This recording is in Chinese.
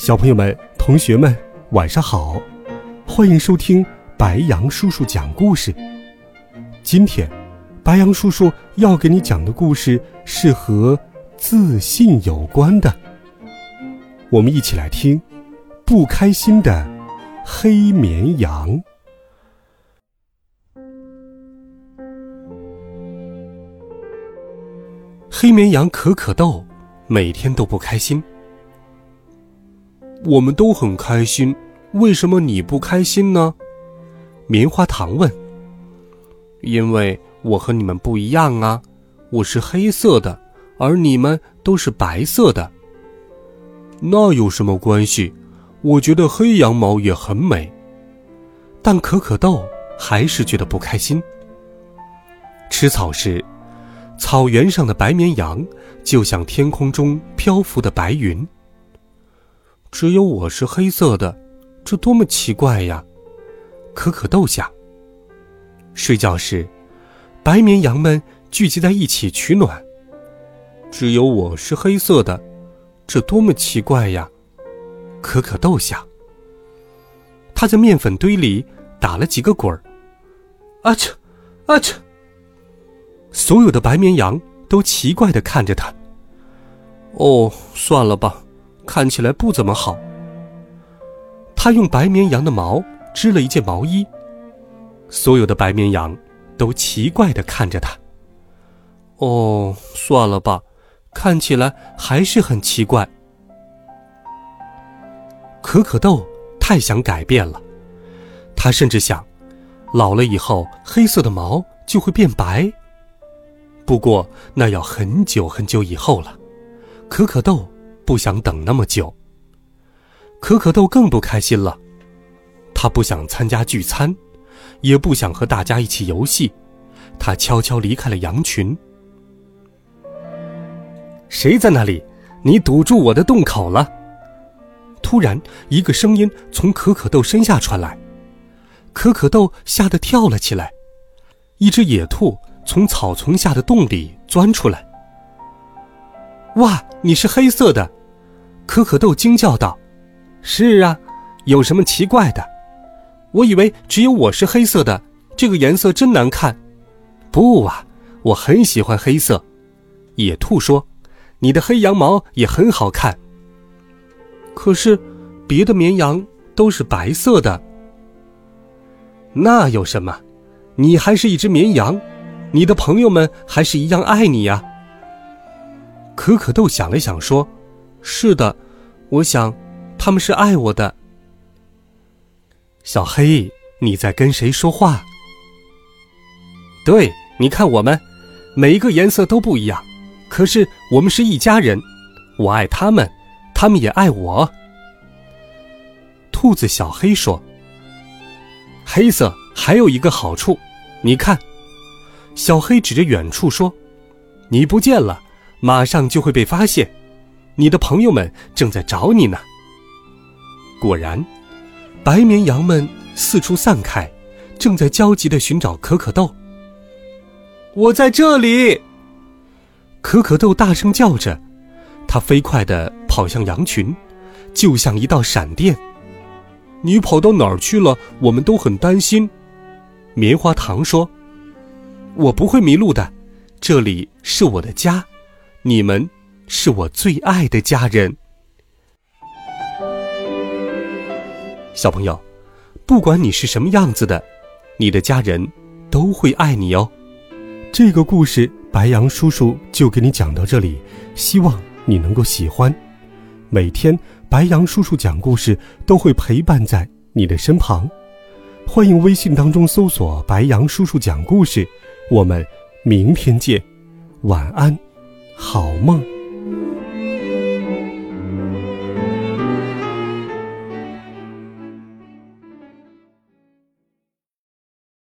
小朋友们、同学们，晚上好！欢迎收听白羊叔叔讲故事。今天，白羊叔叔要给你讲的故事是和自信有关的。我们一起来听《不开心的黑绵羊》。黑绵羊可可豆每天都不开心。我们都很开心，为什么你不开心呢？棉花糖问。因为我和你们不一样啊，我是黑色的，而你们都是白色的。那有什么关系？我觉得黑羊毛也很美。但可可豆还是觉得不开心。吃草时，草原上的白绵羊就像天空中漂浮的白云。只有我是黑色的，这多么奇怪呀！可可豆想。睡觉时，白绵羊们聚集在一起取暖。只有我是黑色的，这多么奇怪呀！可可豆想。他在面粉堆里打了几个滚儿。啊切，啊切！所有的白绵羊都奇怪的看着他。哦，算了吧。看起来不怎么好。他用白绵羊的毛织了一件毛衣。所有的白绵羊都奇怪的看着他。哦，算了吧，看起来还是很奇怪。可可豆太想改变了，他甚至想，老了以后黑色的毛就会变白。不过那要很久很久以后了。可可豆。不想等那么久。可可豆更不开心了，他不想参加聚餐，也不想和大家一起游戏，他悄悄离开了羊群。谁在那里？你堵住我的洞口了！突然，一个声音从可可豆身下传来，可可豆吓得跳了起来。一只野兔从草丛下的洞里钻出来。哇，你是黑色的！可可豆惊叫道：“是啊，有什么奇怪的？我以为只有我是黑色的，这个颜色真难看。不啊，我很喜欢黑色。”野兔说：“你的黑羊毛也很好看。可是，别的绵羊都是白色的。那有什么？你还是一只绵羊，你的朋友们还是一样爱你呀。”可可豆想了想说。是的，我想，他们是爱我的。小黑，你在跟谁说话？对，你看我们，每一个颜色都不一样，可是我们是一家人。我爱他们，他们也爱我。兔子小黑说：“黑色还有一个好处，你看。”小黑指着远处说：“你不见了，马上就会被发现。”你的朋友们正在找你呢。果然，白绵羊们四处散开，正在焦急的寻找可可豆。我在这里！可可豆大声叫着，它飞快的跑向羊群，就像一道闪电。你跑到哪儿去了？我们都很担心。棉花糖说：“我不会迷路的，这里是我的家，你们。”是我最爱的家人，小朋友，不管你是什么样子的，你的家人都会爱你哦。这个故事，白羊叔叔就给你讲到这里，希望你能够喜欢。每天，白羊叔叔讲故事都会陪伴在你的身旁。欢迎微信当中搜索“白羊叔叔讲故事”，我们明天见，晚安，好梦。